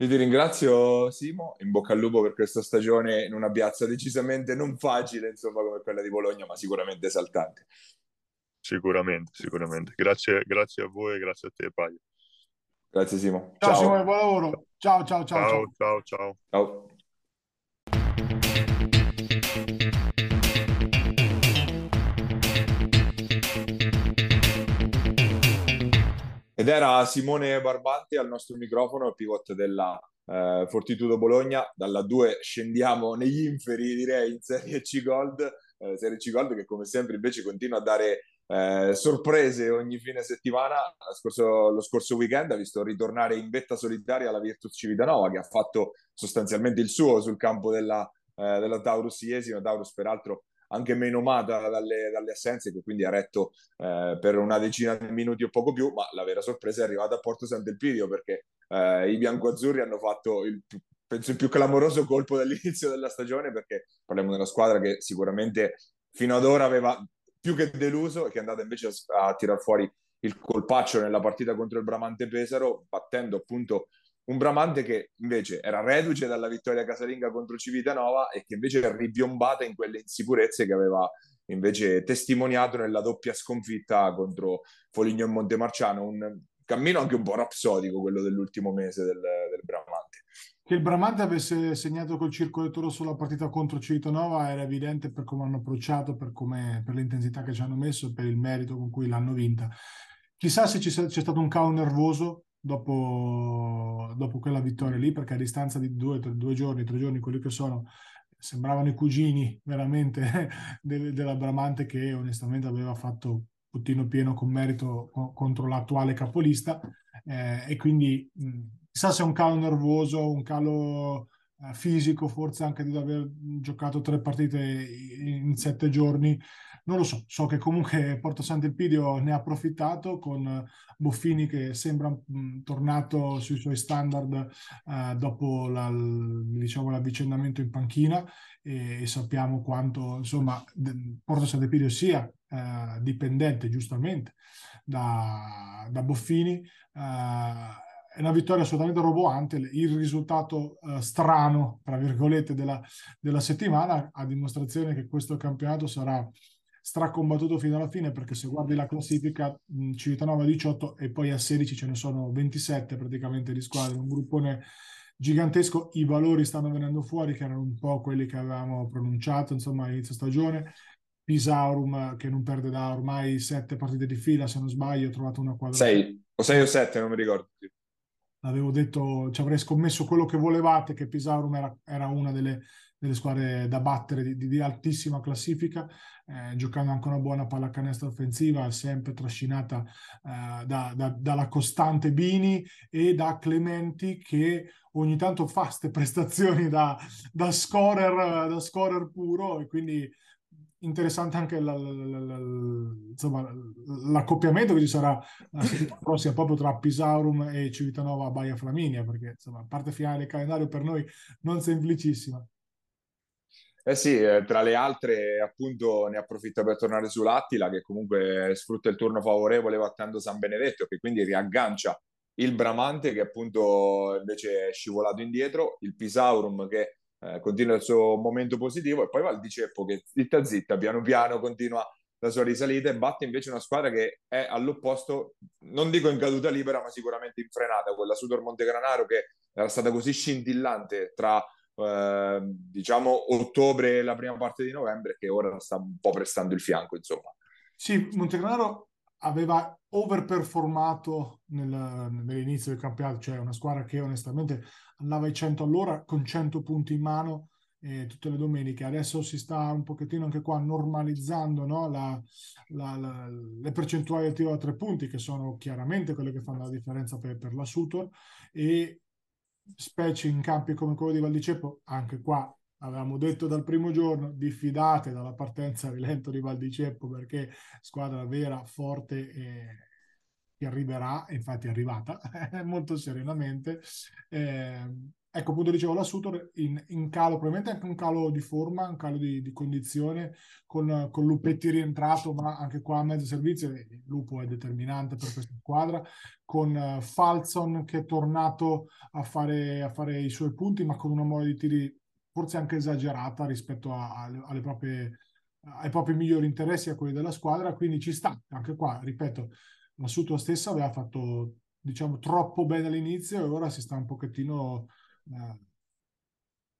Io ti ringrazio Simo, in bocca al lupo per questa stagione in una piazza decisamente non facile, insomma, come quella di Bologna, ma sicuramente esaltante. Sicuramente, sicuramente. Grazie, grazie a voi e grazie a te, Paio. Grazie Simo. Ciao, ciao. Simone, buon lavoro. Ciao, ciao, ciao. Ciao, ciao, ciao. ciao. Ed era Simone Barbanti al nostro microfono, pivot della eh, Fortitudo Bologna. Dalla 2 scendiamo negli inferi, direi, in Serie C Gold. Eh, Serie C Gold che come sempre invece continua a dare eh, sorprese ogni fine settimana. Scorso, lo scorso weekend ha visto ritornare in vetta solitaria la Virtus Civitanova che ha fatto sostanzialmente il suo sul campo della, eh, della Taurus Iesimo. Taurus peraltro anche menomata dalle, dalle assenze, che quindi ha retto eh, per una decina di minuti o poco più, ma la vera sorpresa è arrivata a Porto Sant'Elpidio perché eh, i biancoazzurri hanno fatto il, penso il più clamoroso colpo dall'inizio della stagione perché parliamo di una squadra che sicuramente fino ad ora aveva più che deluso e che è andata invece a, a tirar fuori il colpaccio nella partita contro il Bramante Pesaro, battendo appunto un Bramante che invece era reduce dalla vittoria casalinga contro Civitanova e che invece è ribiombata in quelle insicurezze che aveva invece testimoniato nella doppia sconfitta contro Foligno e Montemarciano, un cammino anche un po' rapsodico quello dell'ultimo mese del, del Bramante. Che il Bramante avesse segnato col circoletto rosso la partita contro Civitanova era evidente per come hanno approcciato, per, per l'intensità che ci hanno messo e per il merito con cui l'hanno vinta. Chissà se c'è stato un calo nervoso dopo, dopo quella vittoria lì, perché a distanza di due, tre, due giorni, tre giorni, quelli che sono, sembravano i cugini veramente de, della Bramante che onestamente aveva fatto puttino pieno con merito co- contro l'attuale capolista eh, e quindi mh, chissà se è un calo nervoso, un calo eh, fisico, forse anche di aver giocato tre partite in sette giorni, non lo so, so che comunque Porto Sant'Elpidio ne ha approfittato con Boffini che sembra mh, tornato sui suoi standard eh, dopo la, diciamo, l'avvicendamento in panchina e, e sappiamo quanto insomma Porto Sant'Elpidio sia eh, dipendente giustamente da, da Boffini. Eh, è una vittoria assolutamente roboante, il risultato uh, strano, tra virgolette, della, della, settimana, a dimostrazione che questo campionato sarà stracombattuto fino alla fine perché se guardi la classifica Civitanova 18 e poi a 16 ce ne sono 27 praticamente di squadre, un gruppone gigantesco, i valori stanno venendo fuori che erano un po' quelli che avevamo pronunciato insomma all'inizio stagione, Pisaurum che non perde da ormai sette partite di fila se non sbaglio, ho trovato una quadra... 6 o 6 o 7 non mi ricordo l'avevo detto, ci avrei scommesso quello che volevate, che Pisaurum era, era una delle, delle, squadre da battere di, di, di altissima classifica, eh, giocando anche una buona pallacanestro offensiva, sempre trascinata eh, da, da, dalla costante Bini e da Clementi che ogni tanto fa queste prestazioni da, da, scorer, da scorer puro e quindi interessante anche la, la, la, insomma, l'accoppiamento che ci sarà la settimana prossima proprio tra Pisaurum e Civitanova Baia Flaminia, perché insomma, parte finale del calendario per noi non semplicissima. Eh sì, eh, tra le altre appunto ne approfitto per tornare sull'Attila che comunque sfrutta il turno favorevole battendo San Benedetto che quindi riaggancia il Bramante che appunto invece è scivolato indietro, il Pisaurum che eh, continua il suo momento positivo e poi va il Diceppo che zitta zitta, piano piano continua la sua risalita e batte invece una squadra che è all'opposto, non dico in caduta libera, ma sicuramente in frenata, quella Sudor Montegranaro che era stata così scintillante tra eh, diciamo ottobre la prima parte di novembre che ora sta un po' prestando il fianco, insomma. Sì, Montegranaro aveva overperformato nel, nell'inizio del campionato, cioè una squadra che onestamente andava ai 100 all'ora con 100 punti in mano eh, tutte le domeniche. Adesso si sta un pochettino anche qua normalizzando no? la, la, la, le percentuali del tiro a tre punti, che sono chiaramente quelle che fanno la differenza per, per la Sutor, e specie in campi come quello di Valdiceppo, anche qua avevamo detto dal primo giorno, diffidate dalla partenza rilento di Valdiceppo perché squadra vera, forte e che arriverà, infatti è arrivata molto serenamente. Eh, ecco, appunto dicevo, la Sutor in, in, calo, probabilmente anche un calo di forma, un calo di, di condizione, con, con, Lupetti rientrato, ma anche qua a mezzo servizio, il Lupo è determinante per questa squadra, con uh, Falzon che è tornato a fare, a fare, i suoi punti, ma con una mole di tiri forse anche esagerata rispetto a, a, alle proprie, ai propri migliori interessi, a quelli della squadra, quindi ci sta, anche qua, ripeto, la Sutor stessa aveva fatto diciamo troppo bene all'inizio e ora si sta un pochettino eh,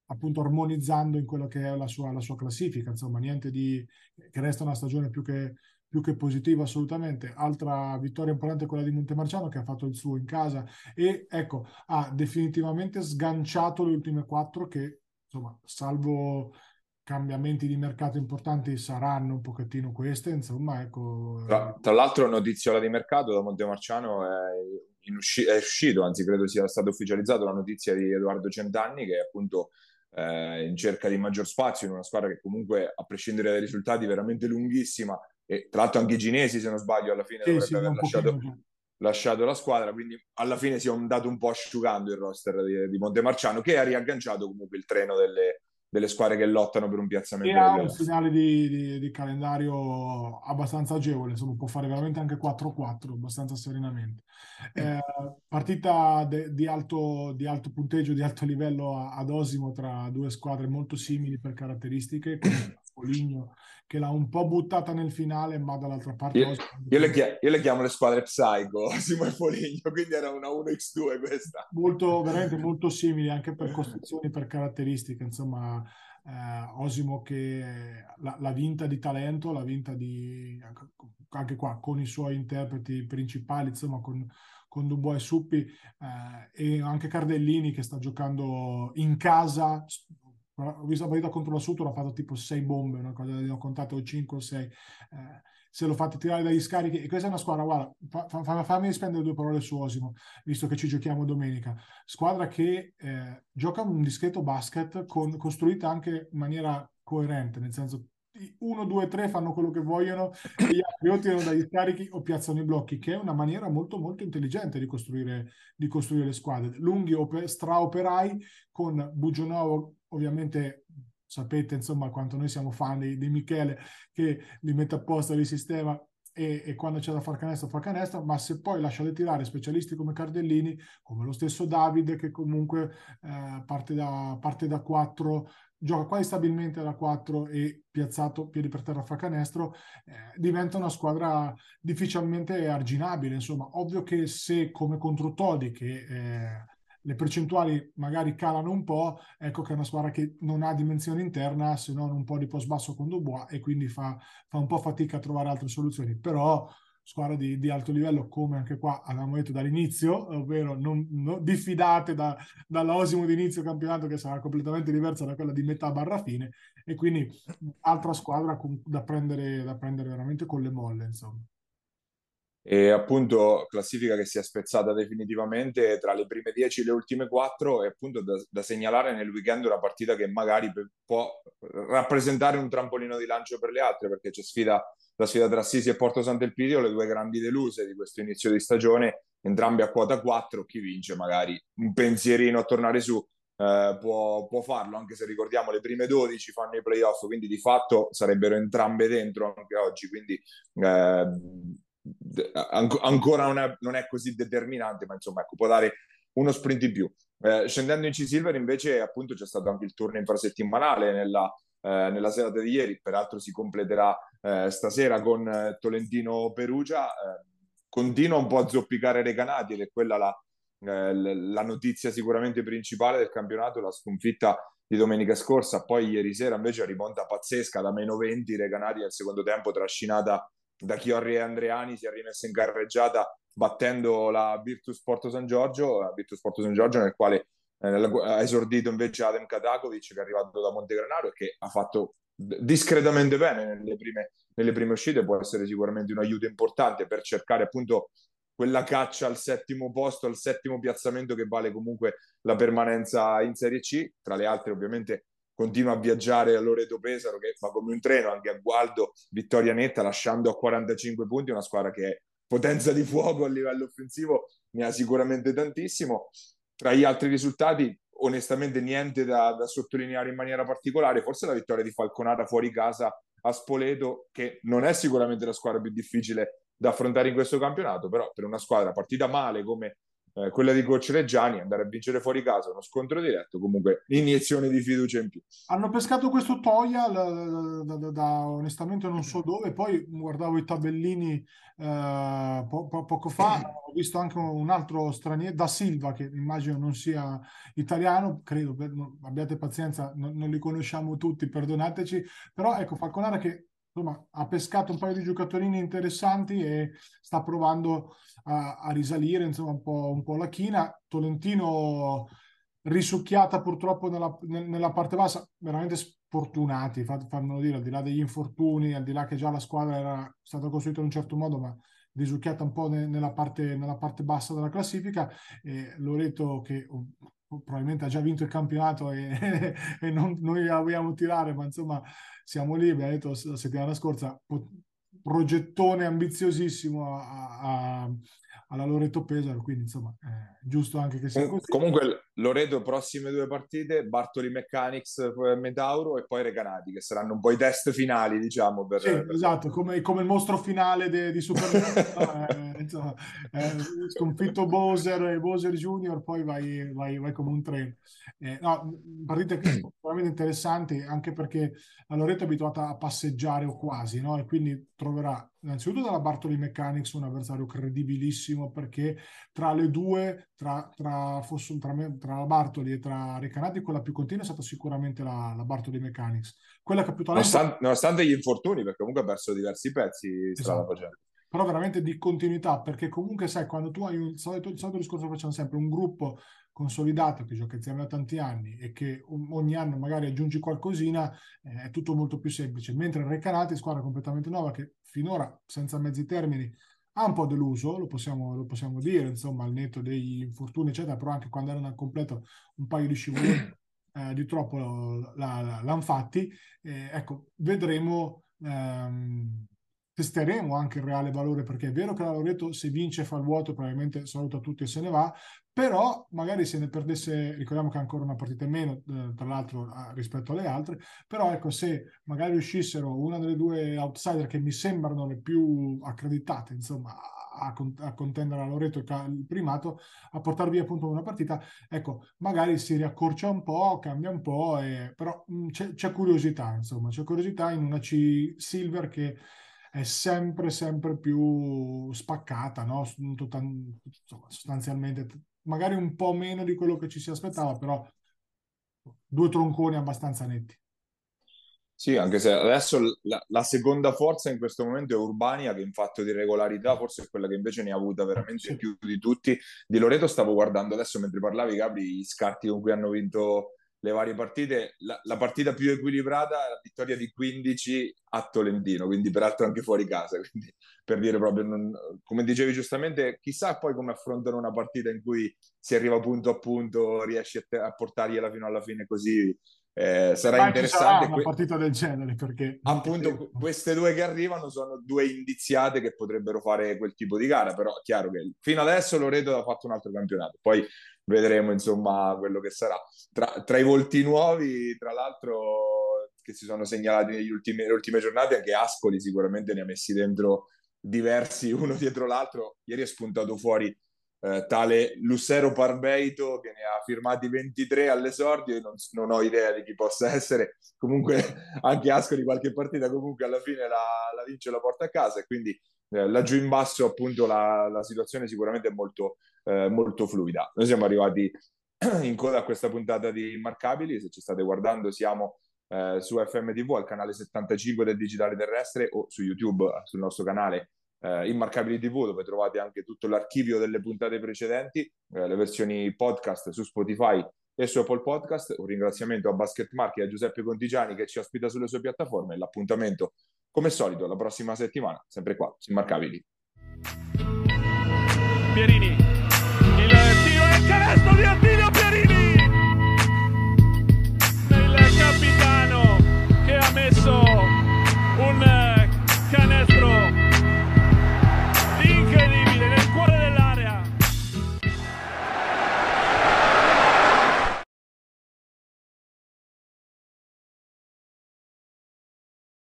appunto armonizzando in quello che è la sua, la sua, classifica, insomma, niente di che resta una stagione più che, più che positiva assolutamente. Altra vittoria importante è quella di Montemarciano che ha fatto il suo in casa e ecco, ha definitivamente sganciato le ultime quattro che, insomma, salvo cambiamenti di mercato importanti saranno un pochettino queste, insomma, ecco. Tra, tra l'altro notiziola di mercato da Montemarciano è usci- è uscito, anzi credo sia stato ufficializzato la notizia di Edoardo Centanni che è appunto eh, in cerca di maggior spazio in una squadra che comunque a prescindere dai risultati è veramente lunghissima e tra l'altro anche i cinesi se non sbaglio alla fine sì, dovrebbe sì, aver lasciato, lasciato, la squadra quindi alla fine si è andato un po' asciugando il roster di, di Montemarciano che ha riagganciato comunque il treno delle, delle squadre che lottano per un piazzamento. E ha un finale di, di, di, calendario abbastanza agevole, insomma può fare veramente anche 4-4 abbastanza serenamente. Eh, partita de, di, alto, di, alto, punteggio, di alto livello ad Osimo tra due squadre molto simili per caratteristiche, con Foligno che l'ha un po' buttata nel finale, ma dall'altra parte... Io, io, le, chiamo, io le, chiamo, le squadre Psycho, Osimo e Foligno, quindi era una 1x2 questa. Molto, veramente molto simili anche per costruzioni, per caratteristiche, insomma... Eh, Osimo che l'ha vinta di talento, l'ha vinta di anche qua con i suoi interpreti principali, insomma con, con Dubois e Suppi eh, e anche Cardellini che sta giocando in casa ho visto la partita contro la Sutor, ha fatto tipo 6 bombe, una cosa, ne ho contato 5 o 6. Eh, se lo fate tirare dagli scarichi, e questa è una squadra, guarda, fa, fa, fammi spendere due parole su Osimo, visto che ci giochiamo domenica. Squadra che eh, gioca un discreto basket con, costruita anche in maniera coerente, nel senso 1, 2, 3 fanno quello che vogliono e gli altri o tirano dagli scarichi o piazzano i blocchi, che è una maniera molto molto intelligente di costruire, di costruire le squadre. Lunghi oper, straoperai con Bugionovo ovviamente sapete insomma quanto noi siamo fan di, di Michele che li mette a posto, sistema e, e, quando c'è da far canestro fa canestro, ma se poi lasciate tirare specialisti come Cardellini, come lo stesso Davide che comunque eh, parte, da, parte da 4, gioca quasi stabilmente da 4 e piazzato piedi per terra fa canestro, eh, diventa una squadra difficilmente arginabile. Insomma, ovvio che se come contro Todi che eh, le percentuali magari calano un po', ecco che è una squadra che non ha dimensione interna se non un po' di post basso con Dubois e quindi fa, fa un po' fatica a trovare altre soluzioni. Però squadra di, di, alto livello, come anche qua avevamo detto dall'inizio, ovvero non, non diffidate da, dall'osimo di inizio campionato che sarà completamente diversa da quella di metà barra fine, e quindi altra squadra da prendere, da prendere veramente con le molle, insomma e appunto classifica che si è spezzata definitivamente tra le prime 10 e le ultime 4 e appunto da, da, segnalare nel weekend una partita che magari può rappresentare un trampolino di lancio per le altre perché c'è sfida, la sfida tra Sisi e Porto Sant'Elpidio, le due grandi deluse di questo inizio di stagione, entrambi a quota 4, chi vince magari? Un pensierino a tornare su eh, può, può, farlo, anche se ricordiamo le prime 12 fanno i playoff, quindi di fatto sarebbero entrambe dentro anche oggi, quindi eh, ancora non è, non è, così determinante, ma insomma ecco, può dare uno sprint in più. Eh, scendendo in C-Silver invece appunto c'è stato anche il turno infrasettimanale nella, eh, nella serata di ieri, peraltro si completerà eh, stasera con eh, Tolentino Perugia. Eh, continua un po' a zoppicare Recanati ed è quella la, eh, la notizia sicuramente principale del campionato, la sconfitta di domenica scorsa. Poi ieri sera invece rimonta pazzesca da meno 20, Recanati nel secondo tempo trascinata da Chiorri e Andreani, si è rimessa in carreggiata battendo la Virtus Porto San Giorgio, la Virtus Porto San Giorgio nel quale eh, ha esordito invece Adem Katakovic che è arrivato da Montegranaro e che ha fatto discretamente bene nelle prime, nelle prime uscite, può essere sicuramente un aiuto importante per cercare appunto quella caccia al settimo posto, al settimo piazzamento che vale comunque la permanenza in Serie C. Tra le altre, ovviamente, continua a viaggiare a Loreto Pesaro, che va come un treno, anche a Gualdo, vittoria netta, lasciando a 45 punti una squadra che è potenza di fuoco a livello offensivo, ne ha sicuramente tantissimo. Tra gli altri risultati, onestamente niente da, da sottolineare in maniera particolare, forse la vittoria di Falconata fuori casa a Spoleto, che non è sicuramente la squadra più difficile da affrontare in questo campionato, però per una squadra partita male come eh, quella di Coach Reggiani, andare a vincere fuori casa uno scontro diretto, comunque iniezione di fiducia in più. Hanno pescato questo Toia da, da, da, onestamente non so dove, poi guardavo i tabellini eh, po- po- poco fa, ho visto anche un altro straniero, da Silva, che immagino non sia italiano, credo, per, abbiate pazienza, non, non li conosciamo tutti, perdonateci, però ecco Falconara che insomma, ha pescato un paio di giocatori interessanti e sta provando a, a risalire insomma, un, po', un po' la china. Tolentino risucchiata purtroppo nella, nella parte bassa, veramente sfortunati, fammelo dire, al di là degli infortuni, al di là che già la squadra era stata costruita in un certo modo, ma risucchiata un po' nella parte, nella parte bassa della classifica. E Loreto che probabilmente ha già vinto il campionato e, e non, noi la vogliamo tirare, ma insomma siamo lì, abbiamo detto la settimana scorsa, progettone ambiziosissimo a, a, alla Loreto Pesaro, quindi insomma è giusto anche che sia così. Comunque Loreto, prossime due partite, Bartoli Mechanics, Metauro e poi Recanati, che saranno un po' i test finali, diciamo. Per, sì, per... esatto, come, come, il mostro finale de, di Super eh, insomma, eh, sconfitto Bowser e Bowser Junior, poi vai, vai, vai come un treno. Eh, no, partite veramente interessanti, anche perché la Loreto è abituata a passeggiare o quasi, no? E quindi troverà innanzitutto dalla Bartoli Mechanics un avversario credibilissimo perché tra le due, tra, tra, fosse, tra, tra la Bartoli e tra Recanati, quella più continua è stata sicuramente la, la Bartoli Mechanics. Quella che più talento... nonostante, nonostante, gli infortuni, perché comunque ha perso diversi pezzi esatto. Però veramente di continuità, perché comunque sai, quando tu hai un, il solito, il solito discorso che facciamo sempre, un gruppo consolidato che gioca insieme da tanti anni e che ogni anno magari aggiungi qualcosina, eh, è tutto molto più semplice. Mentre Recanati, squadra completamente nuova che finora, senza mezzi termini, ha un po' deluso, lo possiamo, lo possiamo dire, insomma, al netto degli infortuni, eccetera, però anche quando erano al completo un paio di scivoloni eh, di troppo l'hanno fatti. Eh, ecco, vedremo ehm, testeremo anche il reale valore perché è vero che la Loreto se vince fa il vuoto probabilmente saluta tutti e se ne va però magari se ne perdesse ricordiamo che ha ancora una partita in meno eh, tra l'altro rispetto alle altre però ecco se magari uscissero una delle due outsider che mi sembrano le più accreditate insomma a, a contendere a Loreto il, primato a portare via appunto una partita ecco magari si riaccorcia un po' cambia un po' e, però mh, c'è, c'è curiosità insomma c'è curiosità in una C Silver che è sempre, sempre più spaccata, no? sostanzialmente, magari un po' meno di quello che ci si aspettava, però due tronconi abbastanza netti. Sì, anche se adesso la, la, seconda forza in questo momento è Urbania, che in fatto di regolarità forse è quella che invece ne ha avuta veramente sì. più di tutti. Di Loreto stavo guardando adesso mentre parlavi, Gabri, gli scarti con cui hanno vinto le varie partite, la, la, partita più equilibrata è la vittoria di 15 a Tolentino, quindi peraltro anche fuori casa, quindi per dire proprio, non, come dicevi giustamente, chissà poi come affrontano una partita in cui si arriva punto a punto, riesci a, te, a portargliela fino alla fine così, eh, sarà Ma interessante. Sarà una partita del genere perché appunto queste due che arrivano sono due indiziate che potrebbero fare quel tipo di gara, però è chiaro che fino adesso Loreto ha fatto un altro campionato, poi vedremo insomma quello che sarà. Tra, tra i volti nuovi, tra l'altro, che si sono segnalati negli ultimi, nelle ultime giornate, anche Ascoli sicuramente ne ha messi dentro diversi uno dietro l'altro. Ieri è spuntato fuori eh, tale Lucero Parbeito che ne ha firmati 23 all'esordio, io non, non, ho idea di chi possa essere, comunque anche Ascoli qualche partita comunque alla fine la, la vince e la porta a casa e quindi eh, laggiù in basso appunto la, la situazione sicuramente è molto, eh, molto fluida. Noi siamo arrivati in coda a questa puntata di Immarcabili, se ci state guardando siamo eh, su FMTV al canale 75 del Digitale Terrestre o su YouTube sul nostro canale eh, Immarcabili TV dove trovate anche tutto l'archivio delle puntate precedenti, eh, le versioni podcast su Spotify e su Apple Podcast. Un ringraziamento a Basket Mark e a Giuseppe Contigiani che ci ospita sulle sue piattaforme. L'appuntamento, come solito, la prossima settimana, sempre qua, su Immarcabili. Pierini, il tiro il canestro di Attila!